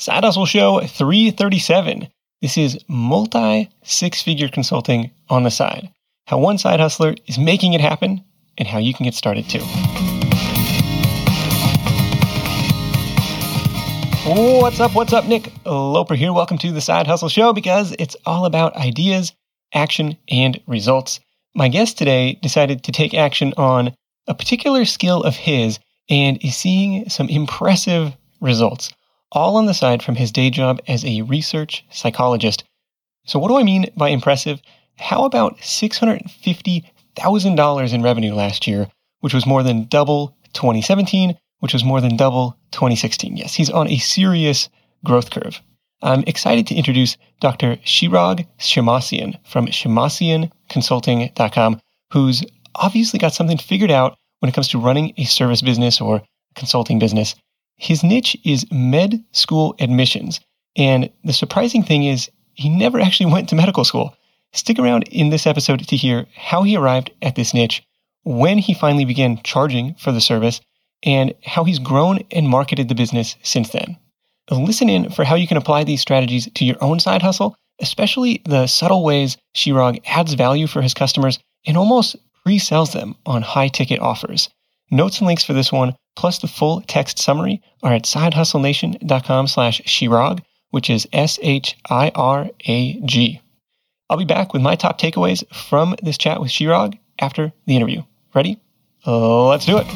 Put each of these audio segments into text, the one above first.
Side Hustle Show 337. This is multi six figure consulting on the side. How one side hustler is making it happen and how you can get started too. What's up? What's up? Nick Loper here. Welcome to the Side Hustle Show because it's all about ideas, action, and results. My guest today decided to take action on a particular skill of his and is seeing some impressive results, all on the side from his day job as a research psychologist. So, what do I mean by impressive? How about $650,000 in revenue last year, which was more than double 2017, which was more than double 2016? Yes, he's on a serious growth curve. I'm excited to introduce Dr. Shirag Shemmassian from shemmassianconsulting.com, who's obviously got something figured out when it comes to running a service business or consulting business. His niche is med school admissions. And the surprising thing is, he never actually went to medical school. Stick around in this episode to hear how he arrived at this niche, when he finally began charging for the service, and how he's grown and marketed the business since then. Listen in for how you can apply these strategies to your own side hustle, especially the subtle ways Shirag adds value for his customers and almost pre-sells them on high ticket offers. Notes and links for this one, plus the full text summary, are at sidehustlenation.com slash shirag, which is S-H-I-R-A-G. I'll be back with my top takeaways from this chat with Shirag after the interview. Ready? let's do it.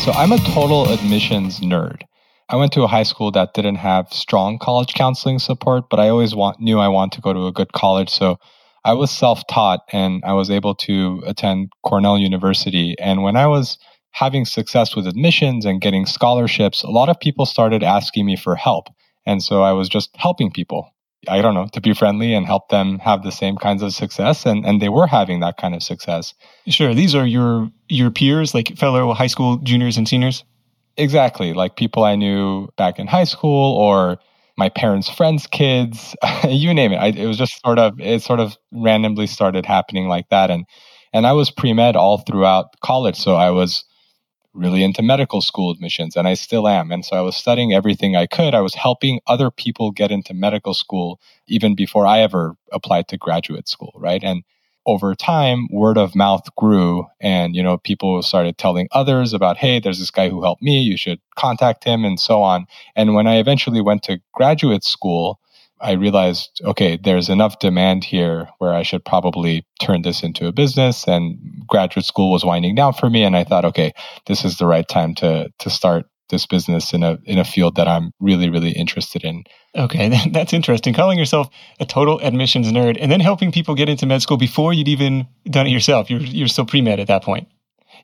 So I'm a total admissions nerd. I went to a high school that didn't have strong college counseling support, but I always want, knew I wanted to go to a good college. So I was self taught and I was able to attend Cornell University. And when I was having success with admissions and getting scholarships, a lot of people started asking me for help. And so I was just helping people. I don't know, to be friendly and help them have the same kinds of success. And, and they were having that kind of success. Sure. These are your, your peers, like fellow high school juniors and seniors? Exactly. Like people I knew back in high school or my parents' friends' kids, you name it. I, it was just sort of, it sort of randomly started happening like that. And, and I was pre med all throughout college. So I was really into medical school admissions, and I still am. And so I was studying everything I could. I was helping other people get into medical school even before I ever applied to graduate school, right? And over time, word of mouth grew, and you know, people started telling others about, hey, there's this guy who helped me. You should contact him, and so on. And when I eventually went to graduate school, I realized, okay, there's enough demand here where I should probably turn this into a business. And graduate school was winding down for me, and I thought, okay, this is the right time to to start this business in a in a field that I'm really really interested in. Okay, that's interesting. Calling yourself a total admissions nerd and then helping people get into med school before you'd even done it yourself. You're you're still pre med at that point.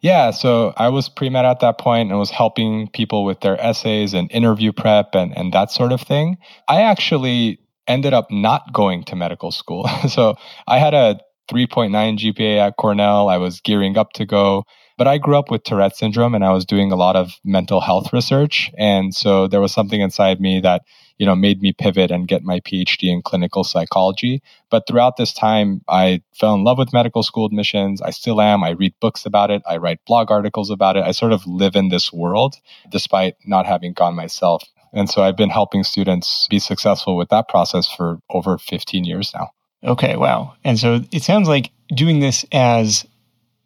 Yeah, so I was pre med at that point and was helping people with their essays and interview prep and and that sort of thing. I actually ended up not going to medical school. so I had a 3.9 GPA at Cornell. I was gearing up to go, but I grew up with Tourette syndrome and I was doing a lot of mental health research. And so there was something inside me that, you know, made me pivot and get my PhD in clinical psychology. But throughout this time, I fell in love with medical school admissions. I still am. I read books about it. I write blog articles about it. I sort of live in this world despite not having gone myself. And so I've been helping students be successful with that process for over 15 years now. Okay, wow. And so it sounds like doing this as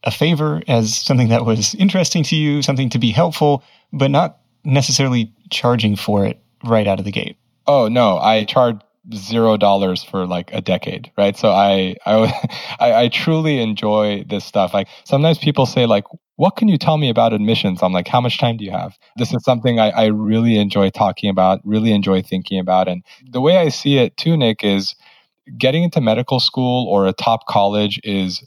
a favor, as something that was interesting to you, something to be helpful, but not necessarily charging for it right out of the gate. Oh, no, I charge zero dollars for like a decade right so I, I i i truly enjoy this stuff like sometimes people say like what can you tell me about admissions? I'm like, how much time do you have? This is something I, I really enjoy talking about, really enjoy thinking about. And the way I see it too, Nick, is getting into medical school or a top college is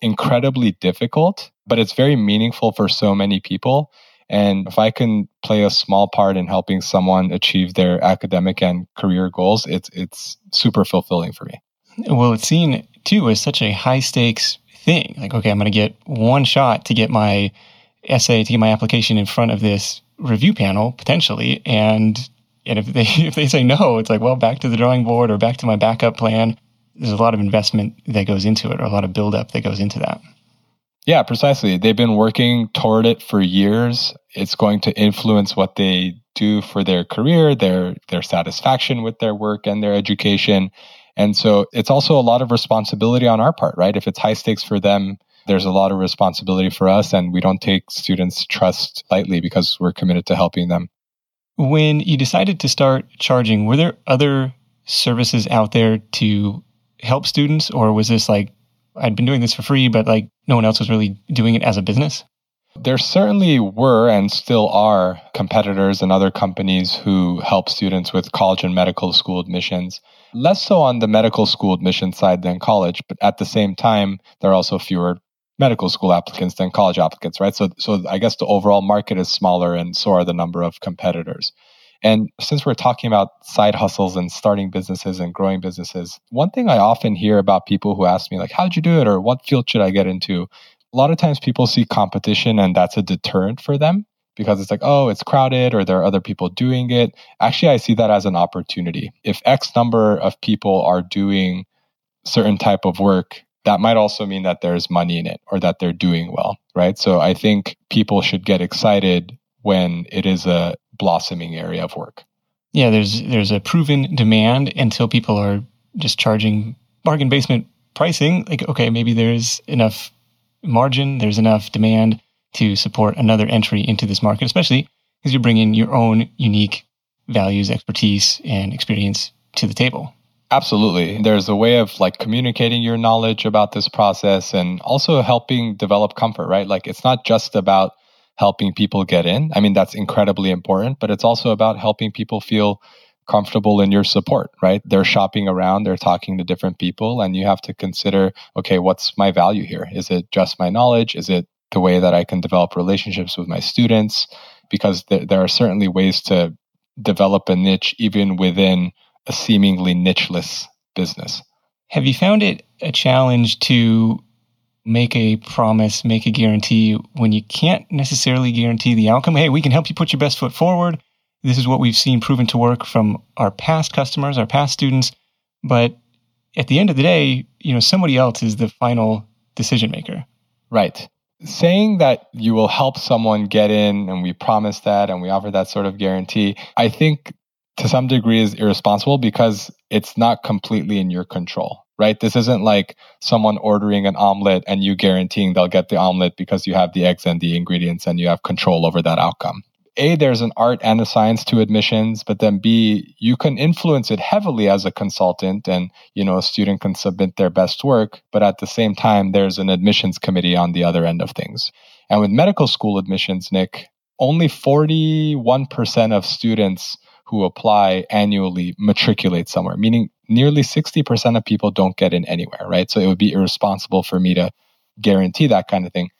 incredibly difficult, but it's very meaningful for so many people. And if I can play a small part in helping someone achieve their academic and career goals, it's it's super fulfilling for me. Well, it's seen too as such a high stakes thing. Like, okay, I'm going to get one shot to get my essay, to get my application in front of this review panel potentially. And, and if they, if they say no, it's like, well, back to the drawing board or back to my backup plan. There's a lot of investment that goes into it or a lot of buildup that goes into that. Yeah, precisely. They've been working toward it for years. It's going to influence what they do for their career, their their satisfaction with their work and their education. And so it's also a lot of responsibility on our part, right? If it's high stakes for them, there's a lot of responsibility for us and we don't take students' trust lightly because we're committed to helping them. When you decided to start charging, were there other services out there to help students or was this like I'd been doing this for free, but like no one else was really doing it as a business? There certainly were and still are competitors and other companies who help students with college and medical school admissions. Less so on the medical school admission side than college, but at the same time, there are also fewer medical school applicants than college applicants, right? So, so I guess the overall market is smaller and so are the number of competitors. And since we're talking about side hustles and starting businesses and growing businesses, one thing I often hear about people who ask me, like, how'd you do it? Or what field should I get into? A lot of times people see competition and that's a deterrent for them because it's like, oh, it's crowded or there are other people doing it. Actually, I see that as an opportunity. If X number of people are doing certain type of work, that might also mean that there's money in it or that they're doing well, right? So I think people should get excited when it is a blossoming area of work. Yeah, there's there's a proven demand until people are just charging bargain basement pricing. Like, okay, maybe there's enough margin, there's enough demand to support another entry into this market, especially because you bring in your own unique values, expertise, and experience to the table. Absolutely. There's a way of like communicating your knowledge about this process and also helping develop comfort, right? Like it's not just about helping people get in. I mean, that's incredibly important, but it's also about helping people feel comfortable in your support, right? They're shopping around, they're talking to different people, and you have to consider okay, what's my value here? Is it just my knowledge? Is it the way that I can develop relationships with my students? Because th- there are certainly ways to develop a niche even within a seemingly nicheless business. Have you found it a challenge to make a promise, make a guarantee when you can't necessarily guarantee the outcome. Hey, we can help you put your best foot forward. This is what we've seen proven to work from our past customers, our past students. But at the end of the day, you know, somebody else is the final decision maker. Right. Saying that you will help someone get in and we promise that and we offer that sort of guarantee, I think to some degree is irresponsible because it's not completely in your control right? This isn't like someone ordering an omelet and you guaranteeing they'll get the omelet because you have the eggs and the ingredients and you have control over that outcome. A, there's an art and a science to admissions, but then B, you can influence it heavily as a consultant and, you know, a student can submit their best work, but at the same time, there's an admissions committee on the other end of things. And with medical school admissions, Nick, only 41% of students who apply annually matriculate somewhere, meaning nearly 60% of people don't get in anywhere, right? So it would be irresponsible for me to guarantee that kind of thing.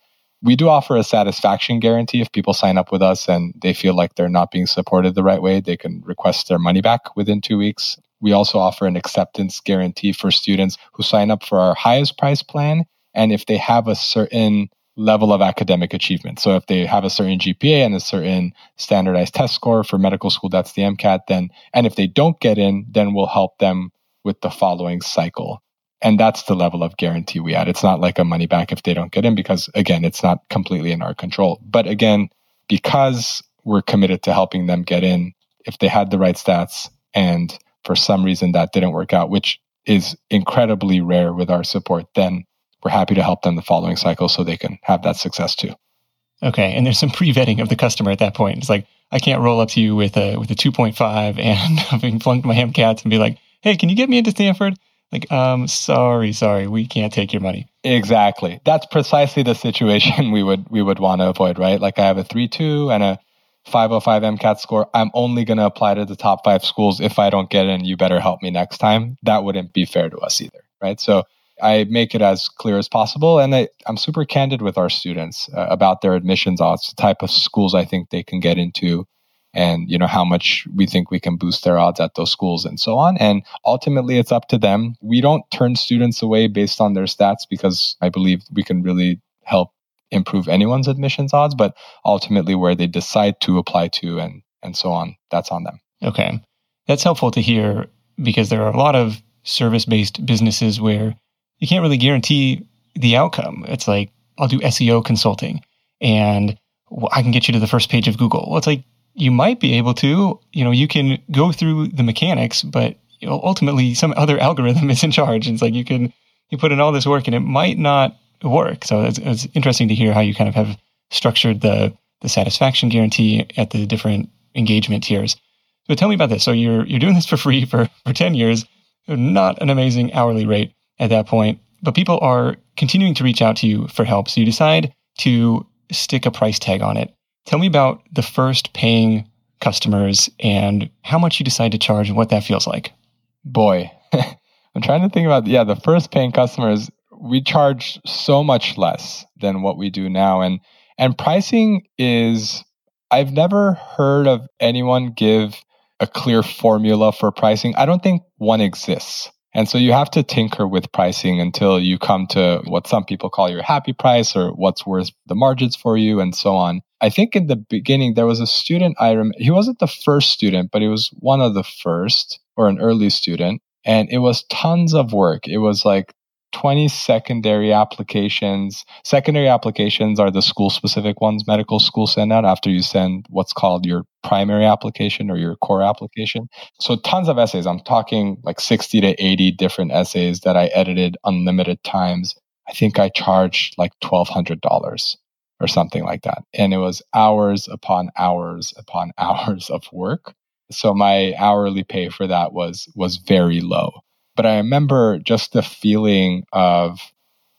We do offer a satisfaction guarantee. If people sign up with us and they feel like they're not being supported the right way, they can request their money back within two weeks. We also offer an acceptance guarantee for students who sign up for our highest price plan. And if they have a certain level of academic achievement. So if they have a certain GPA and a certain standardized test score for medical school, that's the MCAT, then, and if they don't get in, then we'll help them with the following cycle. And that's the level of guarantee we add. It's not like a money back if they don't get in because again, it's not completely in our control. But again, because we're committed to helping them get in, if they had the right stats and for some reason that didn't work out, which is incredibly rare with our support, then we're happy to help them the following cycle so they can have that success too. Okay, and there's some pre-vetting of the customer at that point. It's like I can't roll up to you with a with a 2.5 and having flunked my MCATs and be like, "Hey, can you get me into Stanford?" Like, um, sorry, sorry, we can't take your money. Exactly. That's precisely the situation we would we would want to avoid, right? Like I have a 3-2 and a 505 MCAT score. I'm only going to apply to the top five schools. If I don't get in, you better help me next time. That wouldn't be fair to us either, right? So I make it as clear as possible. And I, am super candid with our students uh, about their admissions odds, the type of schools I think they can get into, and you know how much we think we can boost their odds at those schools and so on. And ultimately, it's up to them. We don't turn students away based on their stats because I believe we can really help improve anyone's admissions odds, but ultimately where they decide to apply to and and so on, that's on them. Okay. That's helpful to hear because there are a lot of service based businesses where you can't really guarantee the outcome. It's like, I'll do SEO consulting and I can get you to the first page of Google. Well, it's like you might be able to, you know, you can go through the mechanics, but ultimately some other algorithm is in charge. And it's like you can you put in all this work and it might not work. So it's, it's interesting to hear how you kind of have structured the the satisfaction guarantee at the different engagement tiers. So tell me about this. So you're you're doing this for free for for 10 years, not an amazing hourly rate at that point, but people are continuing to reach out to you for help. So you decide to stick a price tag on it. Tell me about the first paying customers and how much you decide to charge and what that feels like. Boy, I'm trying to think about yeah, the first paying customers we charge so much less than what we do now and and pricing is I've never heard of anyone give a clear formula for pricing. I don't think one exists. And so you have to tinker with pricing until you come to what some people call your happy price or what's worth the margins for you and so on. I think in the beginning, there was a student I remember, he wasn't the first student, but he was one of the first or an early student. And it was tons of work. It was like 20 secondary applications. Secondary applications are the school specific ones medical school send out after you send what's called your primary application or your core application. So tons of essays. I'm talking like 60 to 80 different essays that I edited unlimited times. I think I charged like $1,200 or something like that. And it was hours upon hours upon hours of work. So my hourly pay for that was was very low. But I remember just the feeling of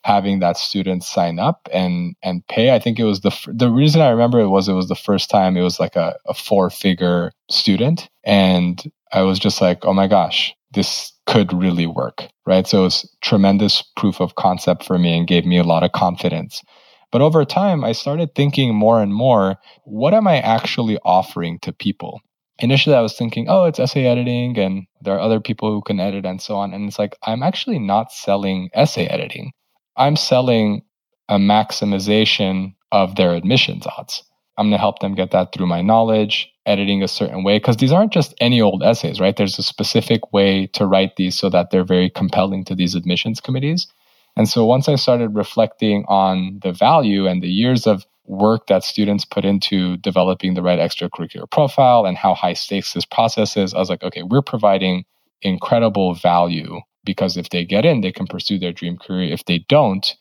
having that student sign up and and pay. I think it was the the reason I remember it was it was the first time it was like a, a four figure student, and I was just like, oh my gosh, this could really work, right? So it was tremendous proof of concept for me and gave me a lot of confidence. But over time, I started thinking more and more, what am I actually offering to people? Initially I was thinking, oh, it's essay editing and there are other people who can edit and so on. And it's like, I'm actually not selling essay editing. I'm selling a maximization of their admissions odds. I'm going to help them get that through my knowledge, editing a certain way, because these aren't just any old essays, right? There's a specific way to write these so that they're very compelling to these admissions committees. And so once I started reflecting on the value and the years of work that students put into developing the right extracurricular profile and how high stakes this process is, I was like, okay, we're providing incredible value because if they get in, they can pursue their dream career. If they don't,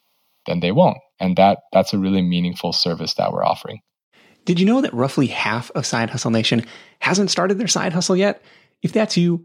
then they won't. And that that's a really meaningful service that we're offering. Did you know that roughly half of Side Hustle Nation hasn't started their side hustle yet? If that's you,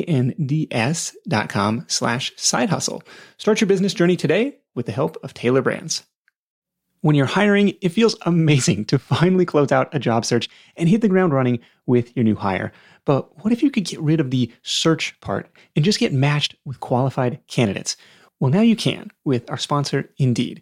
B-R-A-N-D-S dot com slash side hustle. Start your business journey today with the help of Tailor Brands. When you're hiring, it feels amazing to finally close out a job search and hit the ground running with your new hire. But what if you could get rid of the search part and just get matched with qualified candidates? Well, now you can with our sponsor, Indeed.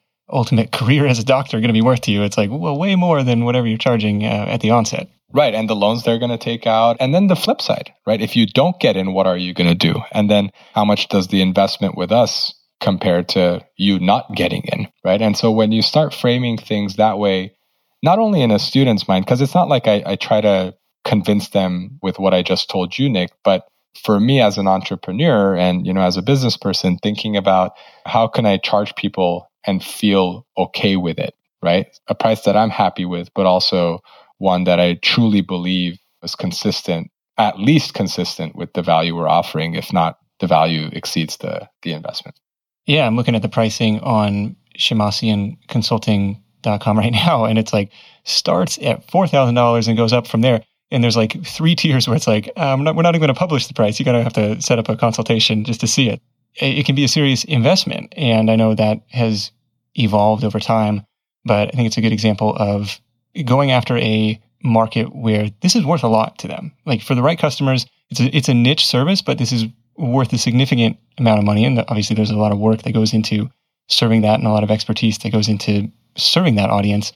ultimate career as a doctor going to be worth to you? It's like, well, way more than whatever you're charging uh, at the onset. Right. And the loans they're going to take out. And then the flip side, right? If you don't get in, what are you going to do? And then how much does the investment with us compare to you not getting in? Right. And so when you start framing things that way, not only in a student's mind, because it's not like I, I try to convince them with what I just told you, Nick, but for me as an entrepreneur and you know as a business person thinking about how can i charge people and feel okay with it right a price that i'm happy with but also one that i truly believe is consistent at least consistent with the value we're offering if not the value exceeds the the investment yeah i'm looking at the pricing on shemmassian consulting.com right now and it's like starts at $4000 and goes up from there and there's like three tiers where it's like um, we're not even going to publish the price. You're going to have to set up a consultation just to see it. It can be a serious investment, and I know that has evolved over time. But I think it's a good example of going after a market where this is worth a lot to them. Like for the right customers, it's a, it's a niche service, but this is worth a significant amount of money. And obviously, there's a lot of work that goes into serving that, and a lot of expertise that goes into serving that audience.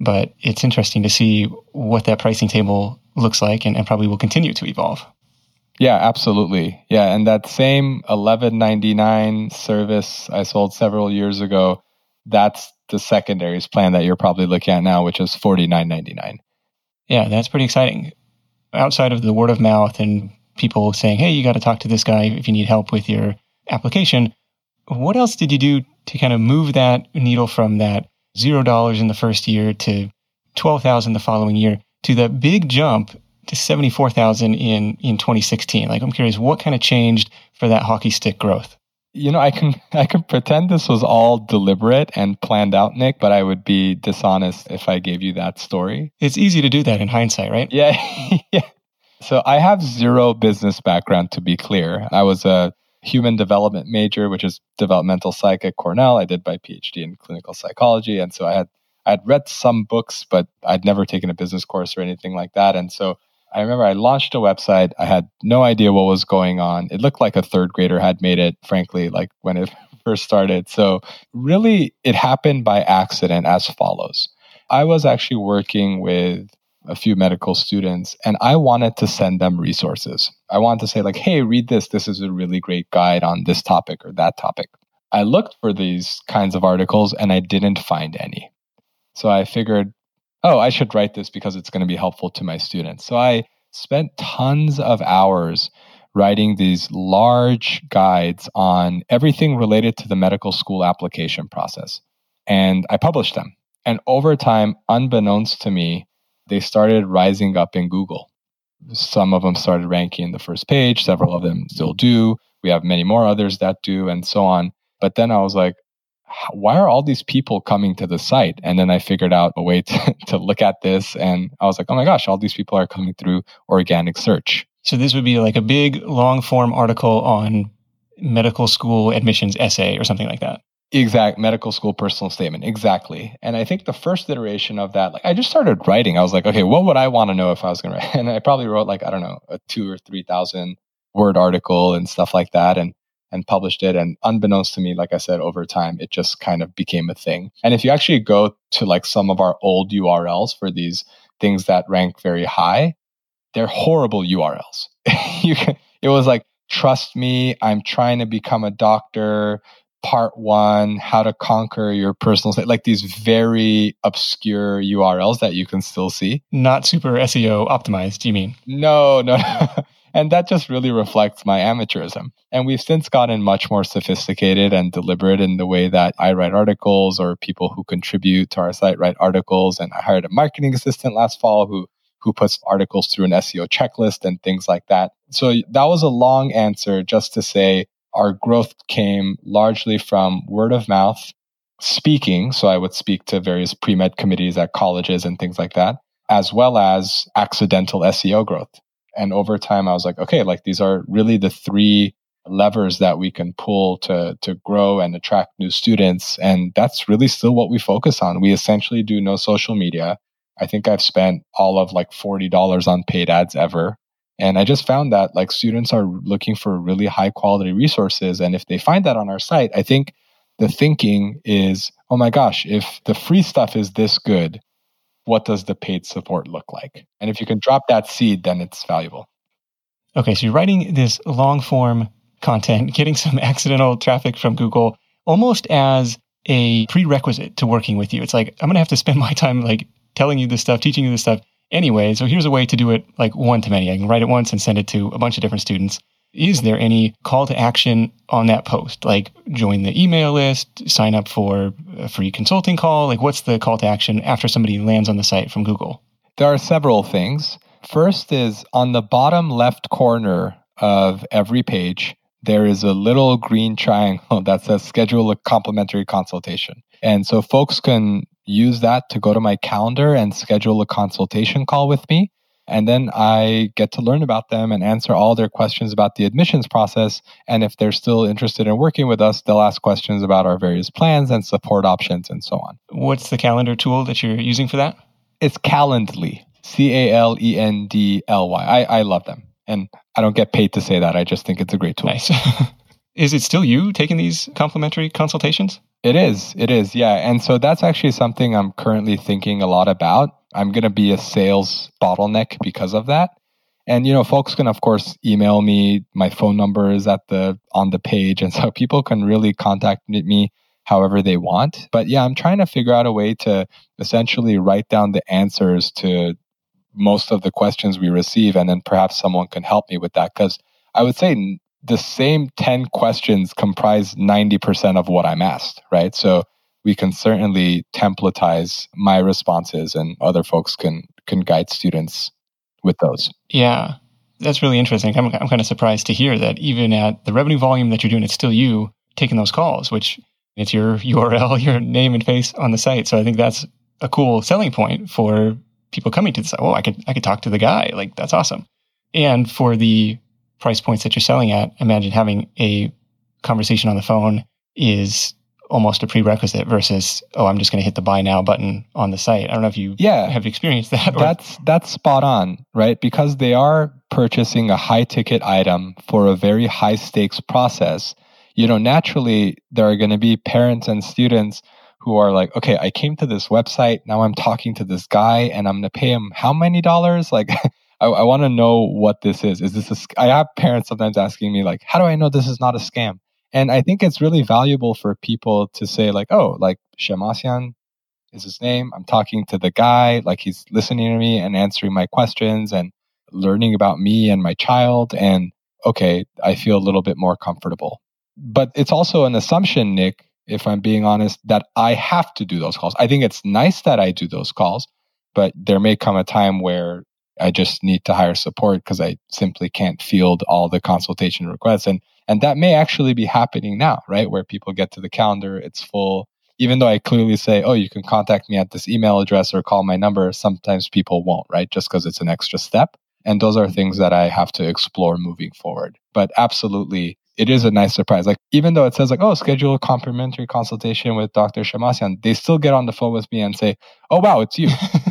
But it's interesting to see what that pricing table looks like and, and probably will continue to evolve. Yeah, absolutely. Yeah, and that same 1199 service I sold several years ago, that's the secondaries plan that you're probably looking at now, which is 49.99. Yeah, that's pretty exciting. Outside of the word of mouth and people saying, "Hey, you got to talk to this guy if you need help with your application," what else did you do to kind of move that needle from that zero dollars in the first year to twelve thousand the following year to that big jump to 74,000 in in 2016. Like I'm curious what kind of changed for that hockey stick growth? You know, I can I can pretend this was all deliberate and planned out, Nick, but I would be dishonest if I gave you that story. It's easy to do that in hindsight, right? Yeah. yeah. So I have zero business background to be clear. I was a human development major, which is developmental psych at Cornell. I did my PhD in clinical psychology. And so I had I'd read some books, but I'd never taken a business course or anything like that. And so I remember I launched a website. I had no idea what was going on. It looked like a third grader had made it, frankly, like when it first started. So really, it happened by accident as follows. I was actually working with a few medical students and I wanted to send them resources. I wanted to say, like, hey, read this. This is a really great guide on this topic or that topic. I looked for these kinds of articles and I didn't find any. So I figured, oh, I should write this because it's going to be helpful to my students. So I spent tons of hours writing these large guides on everything related to the medical school application process. And I published them. And over time, unbeknownst to me, they started rising up in Google. Some of them started ranking in the first page, several of them still do. We have many more others that do, and so on. But then I was like, why are all these people coming to the site? And then I figured out a way to, to look at this. And I was like, oh my gosh, all these people are coming through organic search. So this would be like a big long form article on medical school admissions essay or something like that. Exact medical school personal statement. Exactly. And I think the first iteration of that, like I just started writing. I was like, okay, what would I want to know if I was going to write? And I probably wrote like, I don't know, a two or 3,000 word article and stuff like that. And and published it. And unbeknownst to me, like I said, over time, it just kind of became a thing. And if you actually go to like some of our old URLs for these things that rank very high, they're horrible URLs. you can, it was like, trust me, I'm trying to become a doctor. Part one, how to conquer your personal state, like these very obscure URLs that you can still see. Not super SEO optimized, do you mean? No, no. And that just really reflects my amateurism. And we've since gotten much more sophisticated and deliberate in the way that I write articles or people who contribute to our site write articles. And I hired a marketing assistant last fall who who puts articles through an SEO checklist and things like that. So that was a long answer just to say our growth came largely from word of mouth, speaking. So I would speak to various pre med committees at colleges and things like that, as well as accidental SEO growth. And over time, I was like, okay, like these are really the three levers that we can pull to to grow and attract new students and that's really still what we focus on we essentially do no social media I think I've spent all of like $40 on paid ads ever. And I just found that like students are looking for really high quality resources. And if they find that on our site, I think the thinking is, oh my gosh, if the free stuff is this good, what does the paid support look like? And if you can drop that seed, then it's valuable. Okay, so you're writing this long form content, getting some accidental traffic from Google almost as a prerequisite to working with you. It's like, I'm going to have to spend my time like telling you this stuff, teaching you this stuff anyway. So here's a way to do it like one to many. I can write it once and send it to a bunch of different students. Is there any call to action on that post? Like join the email list, sign up for a free consulting call? Like what's the call to action after somebody lands on the site from Google? There are several things. First is on the bottom left corner of every page, there is a little green triangle that says schedule a complimentary consultation. And so folks can use that to go to my calendar and schedule a consultation call with me. And then I get to learn about them and answer all their questions about the admissions process. And if they're still interested in working with us, they'll ask questions about our various plans and support options and so on. What's the calendar tool that you're using for that? It's Calendly, C A L E N D L Y. I, I love them. And I don't get paid to say that. I just think it's a great tool. Nice. is it still you taking these complimentary consultations? It is. It is. Yeah. And so that's actually something I'm currently thinking a lot about. I'm going to be a sales bottleneck because of that. And you know, folks can of course email me. My phone number is at the on the page, and so people can really contact me however they want. But yeah, I'm trying to figure out a way to essentially write down the answers to most of the questions we receive, and then perhaps someone can help me with that because I would say the same 10 questions comprise 90% of what I'm asked, right? So we can certainly templatize my responses and other folks can can guide students with those. Yeah. That's really interesting. I'm, I'm kind of surprised to hear that even at the revenue volume that you're doing, it's still you taking those calls, which it's your URL, your name and face on the site. So I think that's a cool selling point for people coming to the site. Oh, I could I could talk to the guy. Like that's awesome. And for the price points that you're selling at, imagine having a conversation on the phone is almost a prerequisite versus oh i'm just going to hit the buy now button on the site i don't know if you yeah have experienced that or... that's that's spot on right because they are purchasing a high ticket item for a very high stakes process you know naturally there are going to be parents and students who are like okay i came to this website now i'm talking to this guy and i'm going to pay him how many dollars like I, I want to know what this is. Is this a? I have parents sometimes asking me like, "How do I know this is not a scam?" And I think it's really valuable for people to say like, "Oh, like Shemmassian is his name. I'm talking to the guy. Like he's listening to me and answering my questions and learning about me and my child. And okay, I feel a little bit more comfortable." But it's also an assumption, Nick, if I'm being honest, that I have to do those calls. I think it's nice that I do those calls, but there may come a time where I just need to hire support because I simply can't field all the consultation requests. And and that may actually be happening now, right? Where people get to the calendar, it's full. Even though I clearly say, oh, you can contact me at this email address or call my number, sometimes people won't, right? Just because it's an extra step. And those are things that I have to explore moving forward. But absolutely, it is a nice surprise. Like even though it says like, oh, schedule a complimentary consultation with Dr. Shemmassian, they still get on the phone with me and say, oh wow, it's you.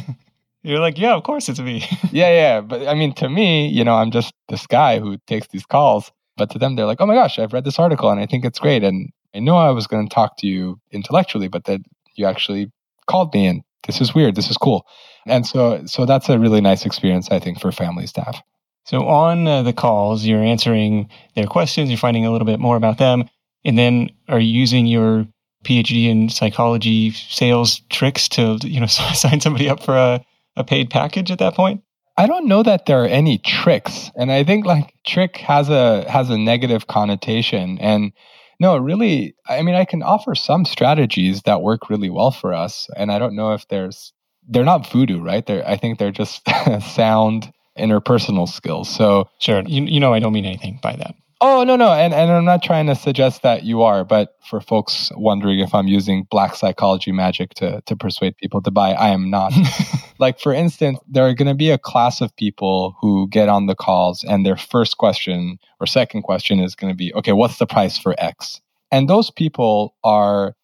You're like, yeah, of course it's me. yeah, yeah. But I mean, to me, you know, I'm just this guy who takes these calls. But to them, they're like, oh my gosh, I've read this article and I think it's great. And I know I was going to talk to you intellectually, but that you actually called me and this is weird. This is cool. And so, so that's a really nice experience, I think, for families to have. So on uh, the calls, you're answering their questions, you're finding a little bit more about them, and then are you using your PhD in psychology sales tricks to, you know, sign somebody up for a a paid package at that point? I don't know that there are any tricks. And I think like trick has a has a negative connotation and no, really I mean I can offer some strategies that work really well for us and I don't know if there's they're not voodoo, right? They're I think they're just sound interpersonal skills. So Sure. You, you know I don't mean anything by that. Oh no no, and and I'm not trying to suggest that you are, but for folks wondering if I'm using black psychology magic to to persuade people to buy, I am not. like for instance, there are going to be a class of people who get on the calls, and their first question or second question is going to be, okay, what's the price for X? And those people are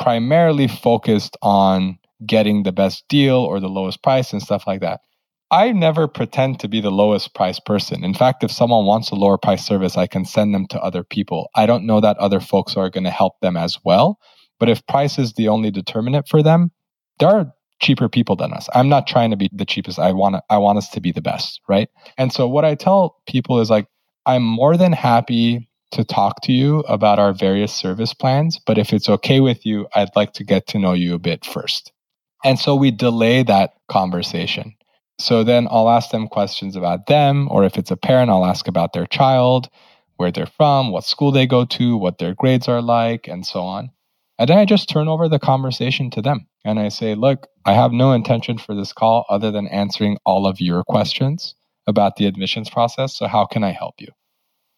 primarily focused on getting the best deal or the lowest price and stuff like that. I never pretend to be the lowest price person. In fact, if someone wants a lower price service, I can send them to other people. I don't know that other folks are going to help them as well. But if price is the only determinant for them, there are cheaper people than us. I'm not trying to be the cheapest. I want I want us to be the best, right? And so what I tell people is like I'm more than happy to talk to you about our various service plans, but if it's okay with you, I'd like to get to know you a bit first. And so we delay that conversation. So then I'll ask them questions about them, or if it's a parent, I'll ask about their child, where they're from, what school they go to, what their grades are like, and so on. And then I just turn over the conversation to them. And I say, look, I have no intention for this call other than answering all of your questions about the admissions process. So, how can I help you?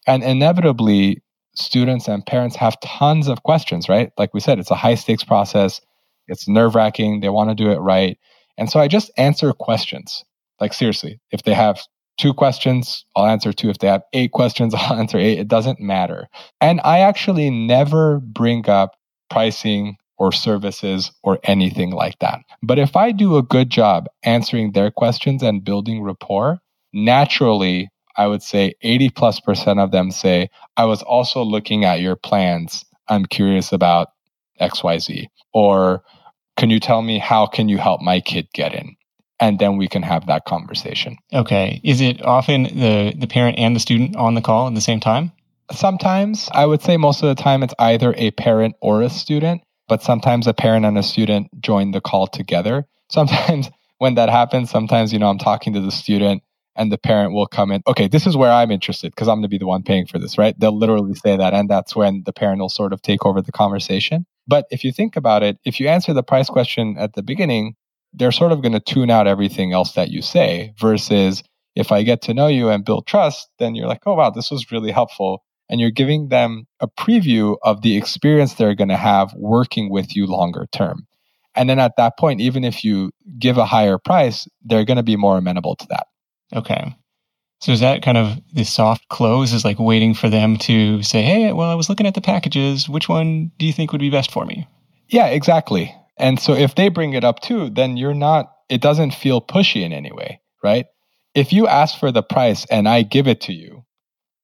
And inevitably, students and parents have tons of questions, right? Like we said, it's a high stakes process, it's nerve wracking, they want to do it right. And so I just answer questions. Like, seriously, if they have two questions, I'll answer two. If they have eight questions, I'll answer eight. It doesn't matter. And I actually never bring up pricing or services or anything like that. But if I do a good job answering their questions and building rapport, naturally, I would say 80 plus percent of them say, I was also looking at your plans. I'm curious about XYZ. Or can you tell me how can you help my kid get in? And then we can have that conversation. Okay. Is it often the, the parent and the student on the call at the same time? Sometimes I would say most of the time it's either a parent or a student, but sometimes a parent and a student join the call together. Sometimes when that happens, sometimes, you know, I'm talking to the student and the parent will come in, okay, this is where I'm interested because I'm going to be the one paying for this, right? They'll literally say that. And that's when the parent will sort of take over the conversation. But if you think about it, if you answer the price question at the beginning, they're sort of going to tune out everything else that you say versus if I get to know you and build trust, then you're like, oh, wow, this was really helpful and you're giving them a preview of the experience they're going to have working with you longer term. And then at that point, even if you give a higher price, they're going to be more amenable to that. Okay. So is that kind of the soft close is like waiting for them to say, Hey, well, I was looking at the packages. Which one do you think would be best for me? Yeah, exactly. And so if they bring it up too, then you're not, it doesn't feel pushy in any way, right? If you ask for the price and I give it to you,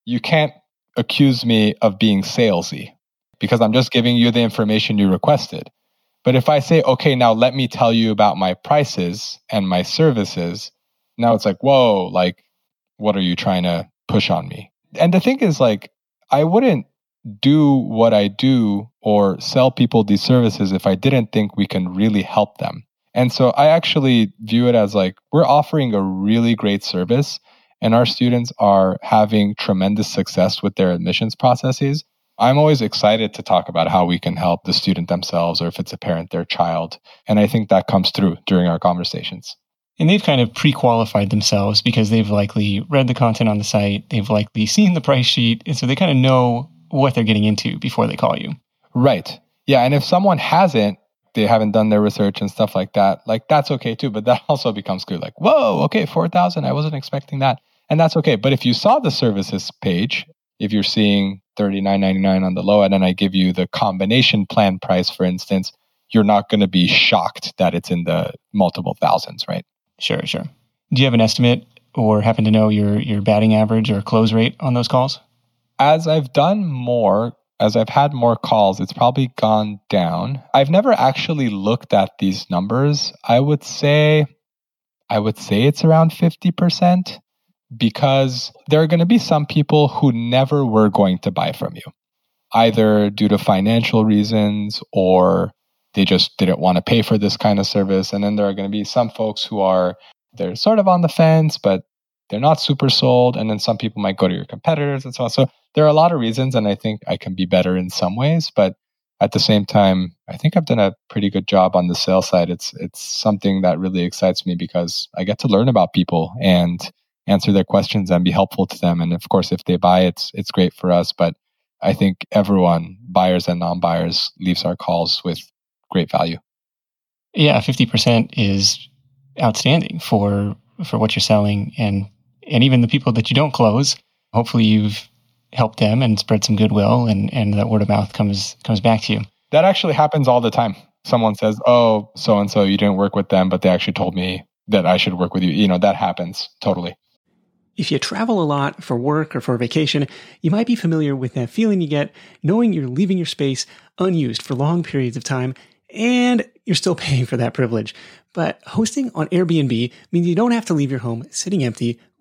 you can't accuse me of being salesy because I'm just giving you the information you requested. But if I say, okay, now let me tell you about my prices and my services, now it's like, whoa, like, what are you trying to push on me? And the thing is, like, I wouldn't do what I do or sell people these services if I didn't think we can really help them. And so I actually view it as like we're offering a really great service and our students are having tremendous success with their admissions processes. I'm always excited to talk about how we can help the student themselves or if it's a parent, their child. And I think that comes through during our conversations. And they've kind of pre qualified themselves because they've likely read the content on the site, they've likely seen the price sheet. And so they kind of know what they're getting into before they call you. Right. Yeah. And if someone hasn't, they haven't done their research and stuff like that, like that's okay too. But that also becomes clear like, whoa, okay, 4,000. I wasn't expecting that. And that's okay. But if you saw the services page, if you're seeing 39.99 on the low end and I give you the combination plan price, for instance, you're not going to be shocked that it's in the multiple thousands, right? Sure, sure. Do you have an estimate or happen to know your your batting average or close rate on those calls? As I've done more, as I've had more calls, it's probably gone down. I've never actually looked at these numbers. I would say I would say it's around 50% because there are going to be some people who never were going to buy from you, either due to financial reasons or they just didn't want to pay for this kind of service. And then there are going to be some folks who are, they're sort of on the fence, but they're not super sold. And then some people might go to your competitors and so on. So there are a lot of reasons. And I think I can be better in some ways, but at the same time, I think I've done a pretty good job on the sales side. It's, it's something that really excites me because I get to learn about people and answer their questions and be helpful to them. And of course, if they buy, it's, it's great for us. But I think everyone, buyers and non-buyers, leaves our calls with great value. Yeah, 50% is outstanding for for what you're selling and and even the people that you don't close, hopefully you've helped them and spread some goodwill and and that word of mouth comes comes back to you. That actually happens all the time. someone says, "Oh, so and so, you didn't work with them, but they actually told me that I should work with you." You know, that happens totally. If you travel a lot for work or for vacation, you might be familiar with that feeling you get knowing you're leaving your space unused for long periods of time and you're still paying for that privilege. But hosting on Airbnb means you don't have to leave your home sitting empty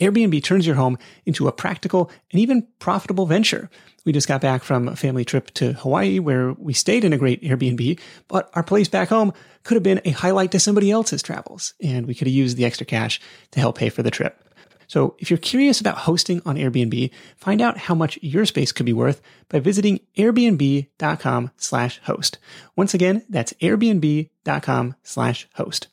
Airbnb turns your home into a practical and even profitable venture. We just got back from a family trip to Hawaii where we stayed in a great Airbnb, but our place back home could have been a highlight to somebody else's travels, and we could have used the extra cash to help pay for the trip. So if you're curious about hosting on Airbnb, find out how much your space could be worth by visiting airbnb.com slash host. Once again, that's airbnb.com slash host.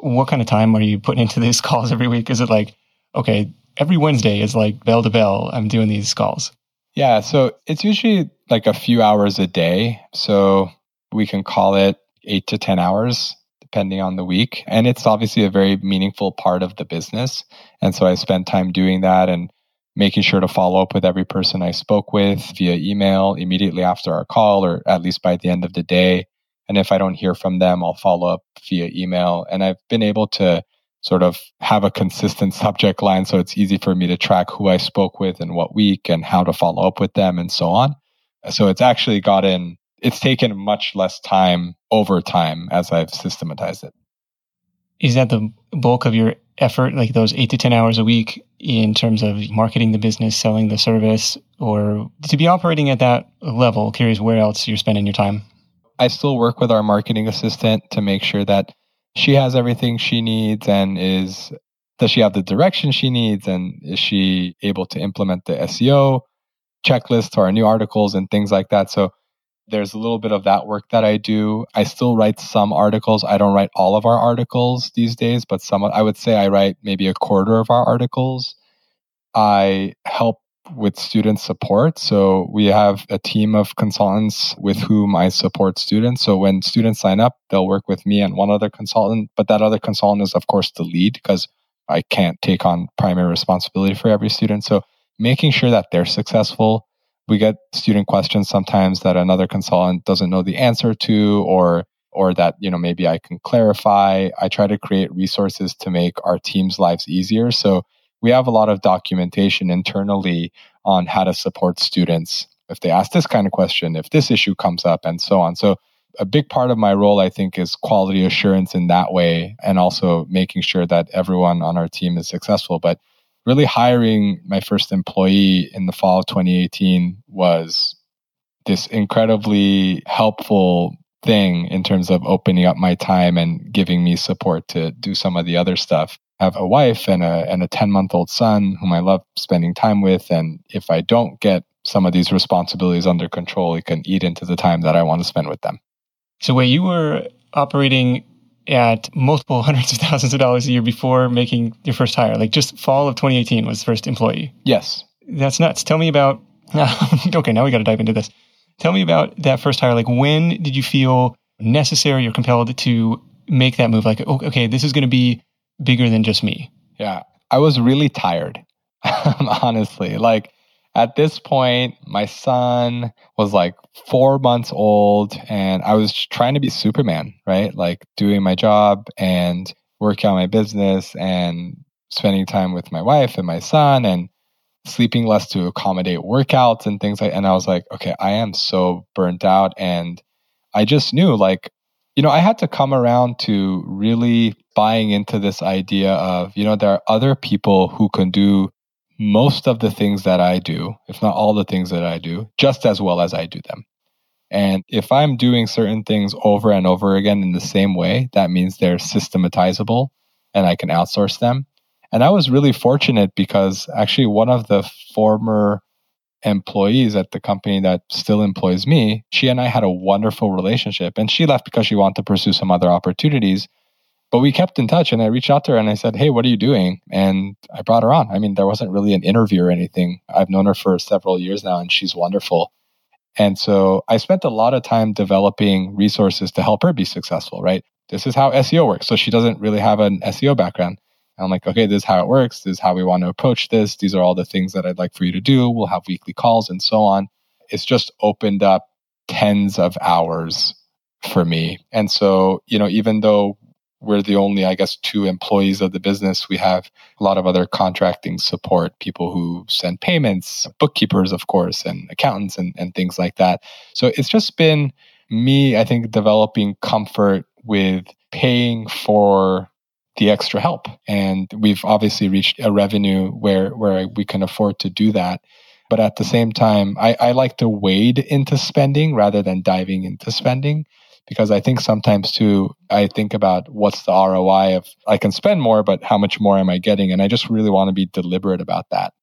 What kind of time are you putting into these calls every week? Is it like okay, every Wednesday is like bell to bell. I'm doing these calls. Yeah. So it's usually like a few hours a day. So we can call it eight to 10 hours, depending on the week. And it's obviously a very meaningful part of the business. And so I spend time doing that and making sure to follow up with every person I spoke with via email immediately after our call or at least by the end of the day. And if I don't hear from them, I'll follow up via email. And I've been able to sort of have a consistent subject line so it's easy for me to track who I spoke with and what week and how to follow up with them and so on. So it's actually gotten, it's taken much less time over time as I've systematized it. Is that the bulk of your effort, like those eight to 10 hours a week in terms of marketing the business, selling the service, or to be operating at that level? Curious where else you're spending your time. I still work with our marketing assistant to make sure that she has everything she needs and is does she have the direction she needs and is she able to implement the SEO checklist our new articles and things like that. So there's a little bit of that work that I do. I still write some articles. I don't write all of our articles these days, but some I would say I write maybe a quarter of our articles. I help with student support. So we have a team of consultants with whom I support students. So when students sign up, they'll work with me and one other consultant, but that other consultant is of course the lead because I can't take on primary responsibility for every student. So making sure that they're successful. We get student questions sometimes that another consultant doesn't know the answer to or or that you know maybe I can clarify. I try to create resources to make our team's lives easier. So we have a lot of documentation internally on how to support students if they ask this kind of question, if this issue comes up, and so on. So, a big part of my role, I think, is quality assurance in that way, and also making sure that everyone on our team is successful. But really, hiring my first employee in the fall of 2018 was this incredibly helpful thing in terms of opening up my time and giving me support to do some of the other stuff have a wife and a and a 10 month old son whom I love spending time with and if I don't get some of these responsibilities under control it can eat into the time that I want to spend with them. So wait, you were operating at multiple hundreds of thousands of dollars a year before making your first hire. Like just fall of 2018 was the first employee. Yes. That's nuts. Tell me about okay, now we got to dive into this. Tell me about that first hire. Like when did you feel necessary or compelled to make that move? Like, okay, this is going to be bigger than just me. Yeah. I was really tired, honestly. Like at this point, my son was like four months old and I was trying to be Superman, right? Like doing my job and working on my business and spending time with my wife and my son and sleeping less to accommodate workouts and things like and I was like, okay, I am so burnt out and I just knew like you know, I had to come around to really buying into this idea of, you know, there are other people who can do most of the things that I do, if not all the things that I do, just as well as I do them. And if I'm doing certain things over and over again in the same way, that means they're systematizable and I can outsource them. And I was really fortunate because actually one of the former employees at the company that still employs me, she and I had a wonderful relationship. And she left because she wanted to pursue some other opportunities. but we kept in touch and I reached out to her and I said, Hey, what are you doing? And I brought her on. I mean, there wasn't really an interview or anything. I've known her for several years now and she's wonderful. And so I spent a lot of time developing resources to help her be successful, right? This is how SEO works. So she doesn't really have an SEO background. And I'm like, okay, this is how it works. This is how we want to approach this. These are all the things that I'd like for you to do. We'll have weekly calls and so on. It's just opened up tens of hours for me. And so, you know, even though we're the only, I guess, two employees of the business. We have a lot of other contracting support, people who send payments, bookkeepers, of course, and accountants and, and things like that. So it's just been me, I think, developing comfort with paying for the extra help. And we've obviously reached a revenue where, where we can afford to do that. But at the same time, I, I like to wade into spending rather than diving into spending because I think sometimes too, I think about what's the ROI of I can spend more, but how much more am I getting? And I just really want to be deliberate about that.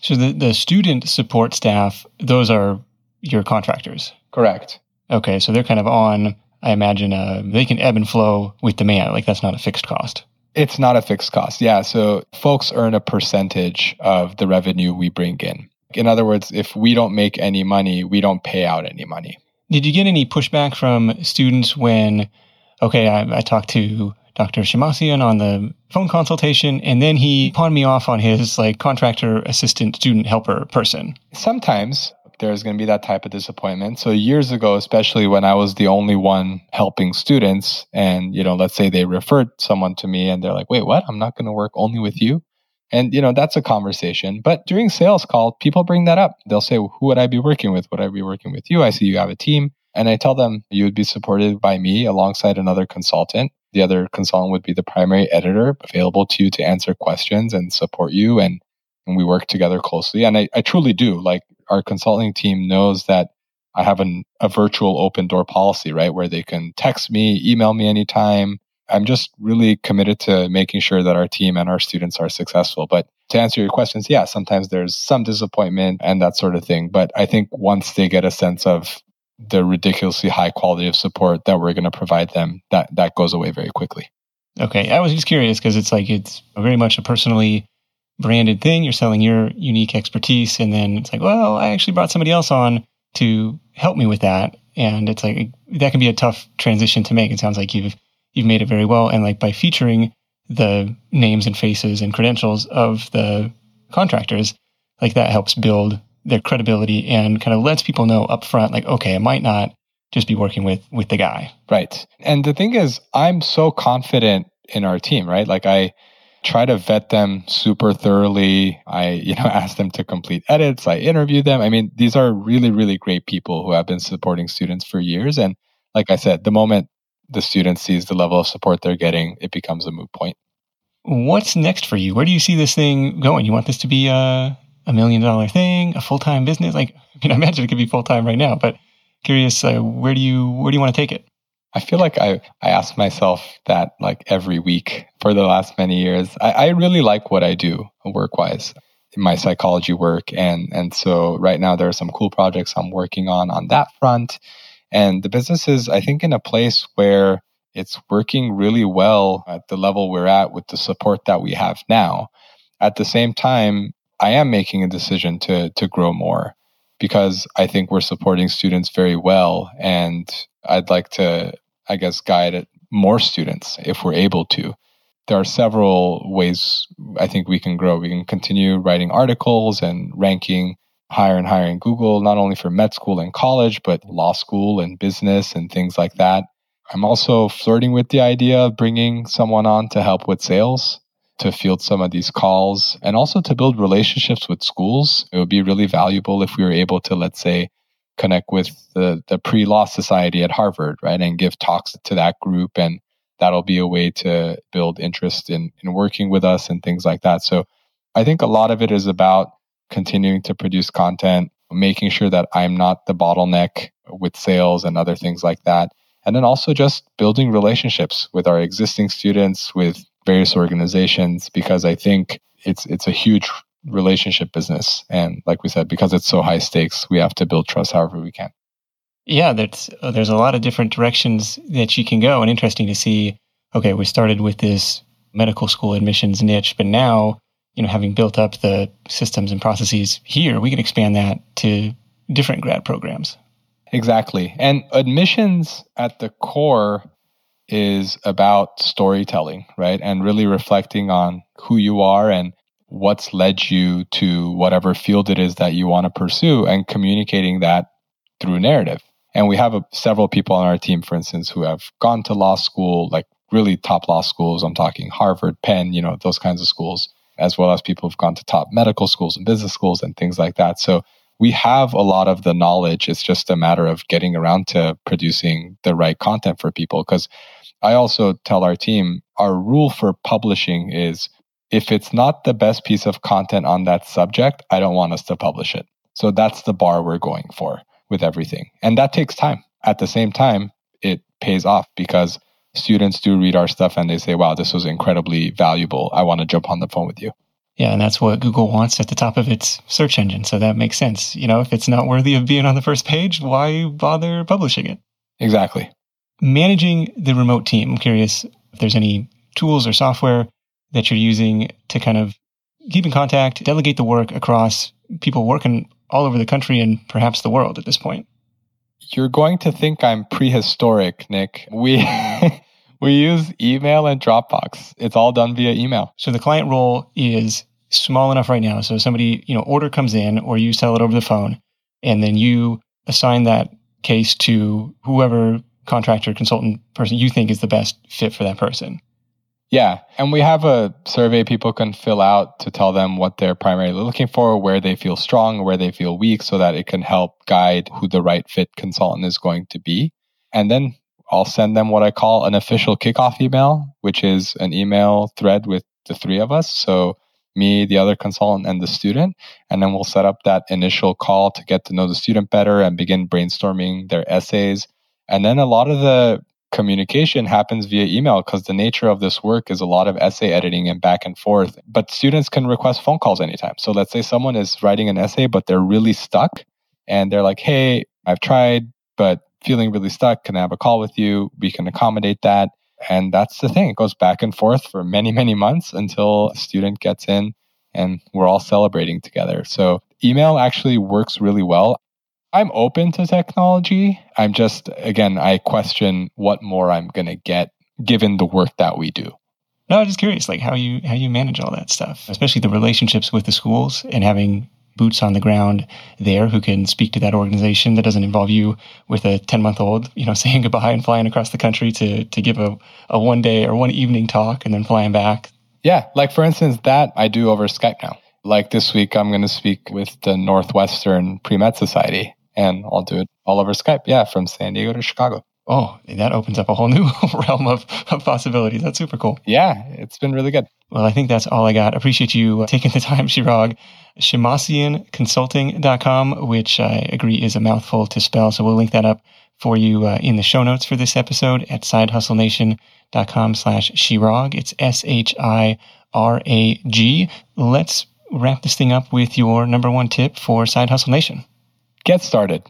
So the, the student support staff, those are your contractors. Correct. Okay. So they're kind of on, I imagine, uh, they can ebb and flow with demand. Like that's not a fixed cost. It's not a fixed cost. Yeah. So folks earn a percentage of the revenue we bring in. In other words, if we don't make any money, we don't pay out any money. Did you get any pushback from students when, okay, I, I talked to Dr. Shemmassian on the phone consultation, and then he pawned me off on his like contractor assistant student helper person? Sometimes there's going to be that type of disappointment. So years ago, especially when I was the only one helping students and, you know, let's say they referred someone to me and they're like, wait, what? I'm not going to work only with you. And, you know, that's a conversation. But during sales call, people bring that up. They'll say, who would I be working with? Would I be working with you? I see you have a team. And I tell them you would be supported by me alongside another consultant. The other consultant would be the primary editor available to you to answer questions and support you. And, and we work together closely. And I, I truly do. Like our consulting team knows that I have an, a virtual open door policy, right? Where they can text me, email me anytime. I'm just really committed to making sure that our team and our students are successful. But to answer your questions, yeah, sometimes there's some disappointment and that sort of thing. But I think once they get a sense of the ridiculously high quality of support that we're going to provide them, that that goes away very quickly. Okay, I was just curious because it's like it's very much a personally branded thing. You're selling your unique expertise, and then it's like, well, I actually brought somebody else on to help me with that, and it's like that can be a tough transition to make. It sounds like you've you've made it very well. And like by featuring the names and faces and credentials of the contractors, like that helps build their credibility and kind of lets people know up front, like, okay, I might not just be working with with the guy. Right. And the thing is, I'm so confident in our team, right? Like I try to vet them super thoroughly. I, you know, ask them to complete edits. I interview them. I mean, these are really, really great people who have been supporting students for years. And like I said, the moment the student sees the level of support they're getting, it becomes a moot point. What's next for you? Where do you see this thing going? You want this to be a, a million dollar thing, a full time business? Like, I mean, I imagine it could be full time right now, but curious, uh, where do you where do you want to take it? I feel like I, I ask myself that like every week for the last many years. I, I really like what I do work wise in my psychology work. And, and so right now there are some cool projects I'm working on on that front. And the business is, I think, in a place where it's working really well at the level we're at with the support that we have now. At the same time, I am making a decision to to grow more because I think we're supporting students very well and I'd like to I guess guide more students if we're able to. There are several ways I think we can grow. We can continue writing articles and ranking higher and higher in Google, not only for med school and college, but law school and business and things like that. I'm also flirting with the idea of bringing someone on to help with sales, to field some of these calls, and also to build relationships with schools. It would be really valuable if we were able to, let's say, connect with the, the pre law society at Harvard, right, and give talks to that group. And that'll be a way to build interest in, in working with us and things like that. So I think a lot of it is about continuing to produce content, making sure that I'm not the bottleneck with sales and other things like that. And then also just building relationships with our existing students, with various organizations, because I think it's it's a huge relationship business. And like we said, because it's so high stakes, we have to build trust however we can. Yeah, there's uh, there's a lot of different directions that you can go, and interesting to see okay, we started with this medical school admissions niche, but now, you know, having built up the systems and processes here, we can expand that to different grad programs. Exactly. And admissions at the core is about storytelling, right? And really reflecting on who you are and what's led you to whatever field it is that you want to pursue and communicating that through narrative. And we have a, several people on our team, for instance, who have gone to law school, like really top law schools. I'm talking Harvard, Penn, you know, those kinds of schools, as well as people who've gone to top medical schools and business schools and things like that. So we have a lot of the knowledge. It's just a matter of getting around to producing the right content for people. Because I also tell our team our rule for publishing is if it's not the best piece of content on that subject, I don't want us to publish it. So that's the bar we're going for with everything. And that takes time. At the same time, it pays off because students do read our stuff and they say, wow, this was incredibly valuable. I want to jump on the phone with you. Yeah, and that's what Google wants at the top of its search engine. So that makes sense. You know, if it's not worthy of being on the first page, why bother publishing it? Exactly. Managing the remote team, I'm curious if there's any tools or software that you're using to kind of keep in contact, delegate the work across people working all over the country and perhaps the world at this point. You're going to think I'm prehistoric, Nick. We we use email and Dropbox. It's all done via email. So the client role is small enough right now. So somebody, you know, order comes in or you sell it over the phone and then you assign that case to whoever contractor, consultant person you think is the best fit for that person. Yeah. And we have a survey people can fill out to tell them what they're primarily looking for, where they feel strong, where they feel weak, so that it can help guide who the right fit consultant is going to be. And then I'll send them what I call an official kickoff email, which is an email thread with the three of us. So me, the other consultant, and the student. And then we'll set up that initial call to get to know the student better and begin brainstorming their essays. And then a lot of the communication happens via email because the nature of this work is a lot of essay editing and back and forth. But students can request phone calls anytime. So let's say someone is writing an essay, but they're really stuck and they're like, hey, I've tried, but feeling really stuck. Can I have a call with you? We can accommodate that. And that's the thing. It goes back and forth for many, many months until a student gets in and we're all celebrating together. So email actually works really well. I'm open to technology. I'm just, again, I question what more I'm going to get given the work that we do. No, I'm just curious, like how you how you manage all that stuff, especially the relationships with the schools and having boots on the ground there who can speak to that organization that doesn't involve you with a 10 month old, you know, saying goodbye and flying across the country to to give a, a one day or one evening talk and then flying back. Yeah, like for instance, that I do over Skype now. Like this week, I'm going to speak with the Northwestern Pre Med Society and I'll do it all over Skype. Yeah, from San Diego to Chicago. Oh, that opens up a whole new realm of, of possibilities. That's super cool. Yeah, it's been really good. Well, I think that's all I got. Appreciate you taking the time, Shirag. ShemmassianConsulting.com, which I agree is a mouthful to spell. So we'll link that up for you uh, in the show notes for this episode at sidehustlenation.com slash Shirag. It's S-H-I-R-A-G. Let's wrap this thing up with your number one tip for Side Hustle Nation get started.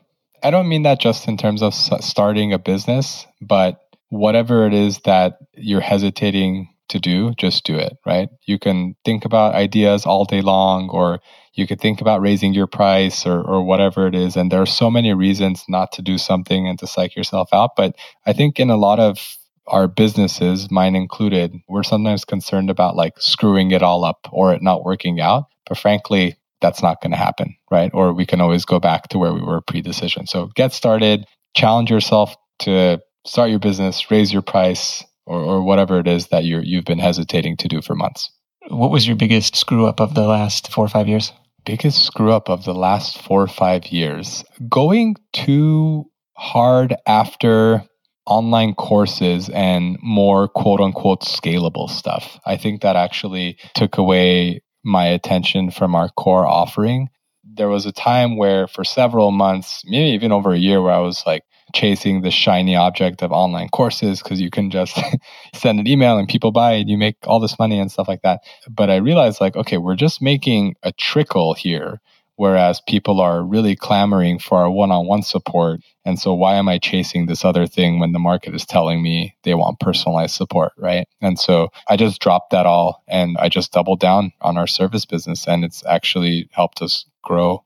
I don't mean that just in terms of starting a business, but whatever it is that you're hesitating to do, just do it, right? You can think about ideas all day long, or you could think about raising your price or, or whatever it is. And there are so many reasons not to do something and to psych yourself out. But I think in a lot of our businesses, mine included, we're sometimes concerned about like screwing it all up or it not working out. But frankly, that's not going to happen, right? Or we can always go back to where we were pre decision. So get started, challenge yourself to start your business, raise your price, or, or whatever it is that you're, you've been hesitating to do for months. What was your biggest screw up of the last four or five years? Biggest screw up of the last four or five years. Going too hard after online courses and more quote unquote scalable stuff. I think that actually took away my attention from our core offering. There was a time where, for several months, maybe even over a year, where I was like chasing the shiny object of online courses because you can just send an email and people buy and you make all this money and stuff like that. But I realized, like, okay, we're just making a trickle here whereas people are really clamoring for a one-on-one support. And so why am i chasing this other thing when the market is telling me they want personalized support right? And so i just dropped that all and i just doubled down on our service business and it's actually helped us grow.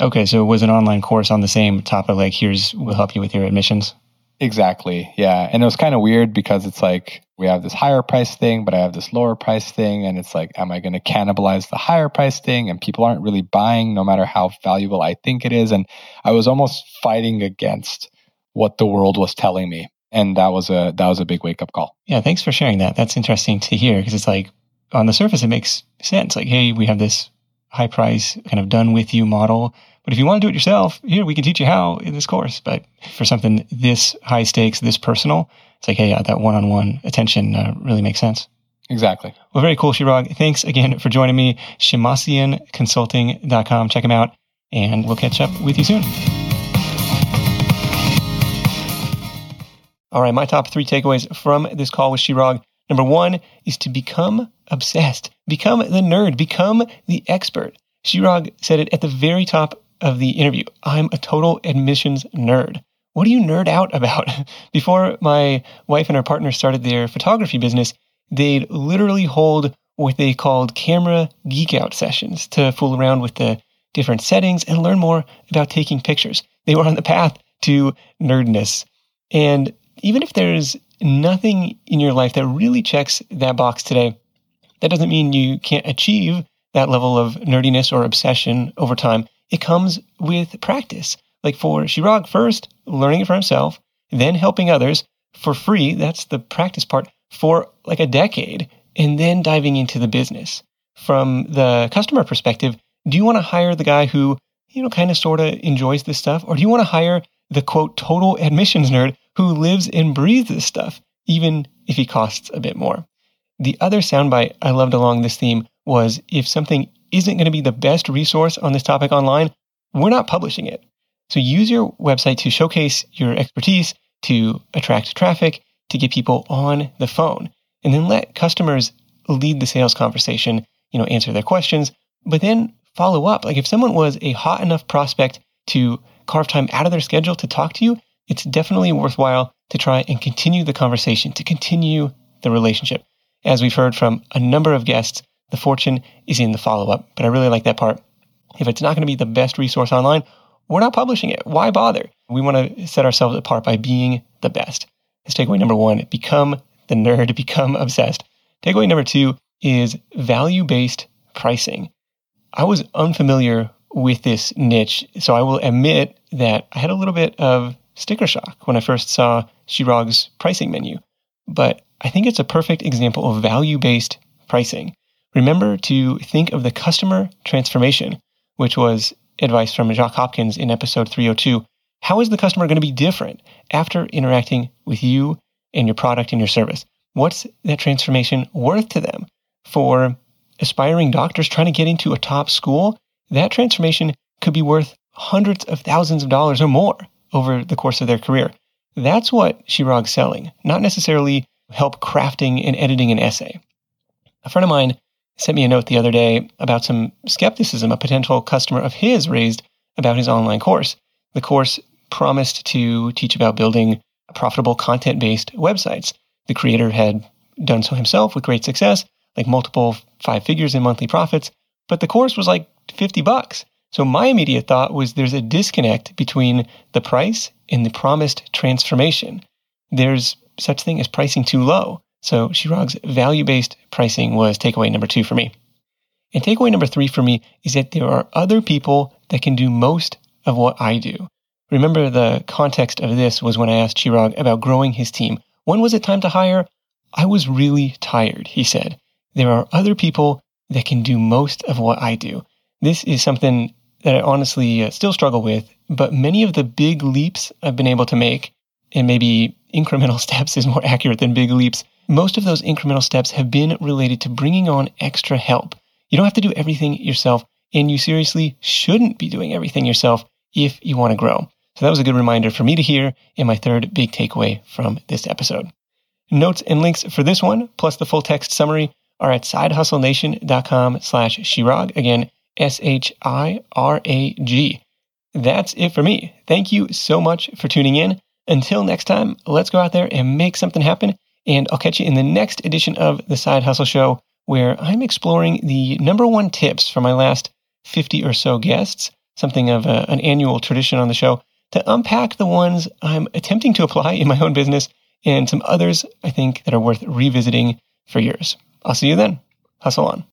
Okay so it was an online course on the same topic like here's we'll help you with your admissions Exactly. Yeah. And it was kind of weird because it's like we have this higher price thing, but I have this lower price thing. And it's like, am I going to cannibalize the higher price thing? And people aren't really buying no matter how valuable I think it is. And I was almost fighting against what the world was telling me. And that was a that was a big wake up call. Yeah, thanks for sharing that. That's interesting to hear because it's like on the surface it makes sense. Like, hey, we have this high price kind of done with you model but if you want to do it yourself, here we can teach you how in this course. But for something this high stakes, this personal, it's like, hey, that one on one attention uh, really makes sense. Exactly. Well, very cool, Shirag. Thanks again for joining me. Shemmassianconsulting.com. Check them out, and we'll catch up with you soon. All right, my top three takeaways from this call with Shirag. Number one is to become obsessed, become the nerd, become the expert. Shirag said it at the very top of the interview. I'm a total admissions nerd. What do you nerd out about? Before my wife and her partner started their photography business, they'd literally hold what they called camera geek out sessions to fool around with the different settings and learn more about taking pictures. They were on the path to nerdness. And even if there's nothing in your life that really checks that box today, that doesn't mean you can't achieve that level of nerdiness or obsession over time. It comes with practice. Like for Shirag, first learning it for himself, then helping others for free. That's the practice part for like a decade, and then diving into the business. From the customer perspective, do you want to hire the guy who, you know, kind of sort of enjoys this stuff? Or do you want to hire the quote, total admissions nerd who lives and breathes this stuff, even if he costs a bit more? The other soundbite I loved along this theme was if something isn't going to be the best resource on this topic online, we're not publishing it. So use your website to showcase your expertise, to attract traffic, to get people on the phone, and then let customers lead the sales conversation, you know, answer their questions, but then follow up. Like if someone was a hot enough prospect to carve time out of their schedule to talk to you, it's definitely worthwhile to try and continue the conversation, to continue the relationship. As we've heard from a number of guests, the fortune is in the follow up. But I really like that part. If it's not going to be the best resource online, we're not publishing it. Why bother? We want to set ourselves apart by being the best. That's takeaway number one become the nerd, become obsessed. Takeaway number two is value based pricing. I was unfamiliar with this niche, so I will admit that I had a little bit of sticker shock when I first saw Shirag's pricing menu. But I think it's a perfect example of value based pricing. Remember to think of the customer transformation, which was advice from Jacques Hopkins in episode 302. How is the customer going to be different after interacting with you and your product and your service? What's that transformation worth to them? For aspiring doctors trying to get into a top school, that transformation could be worth hundreds of thousands of dollars or more over the course of their career. That's what Shirag's selling, not necessarily help crafting and editing an essay. A friend of mine sent me a note the other day about some skepticism a potential customer of his raised about his online course. The course promised to teach about building profitable content based websites. The creator had done so himself with great success, like multiple five figures in monthly profits, but the course was like 50 bucks. So my immediate thought was there's a disconnect between the price and the promised transformation. There's such thing as pricing too low. So Shirag's value based pricing was takeaway number two for me. And takeaway number three for me is that there are other people that can do most of what I do. Remember, the context of this was when I asked Shirag about growing his team. When was it time to hire? I was really tired, he said. There are other people that can do most of what I do. This is something that I honestly uh, still struggle with, but many of the big leaps I've been able to make, and maybe incremental steps is more accurate than big leaps, most of those incremental steps have been related to bringing on extra help. You don't have to do everything yourself, and you seriously shouldn't be doing everything yourself if you want to grow. So that was a good reminder for me to hear and my third big takeaway from this episode. Notes and links for this one, plus the full text summary, are at sidehustlenation.com slash shirag. Again, S H I R A G. That's it for me. Thank you so much for tuning in. Until next time, let's go out there and make something happen. And I'll catch you in the next edition of the Side Hustle Show, where I'm exploring the number one tips from my last 50 or so guests, something of a, an annual tradition on the show, to unpack the ones I'm attempting to apply in my own business and some others I think that are worth revisiting for years. I'll see you then. Hustle on.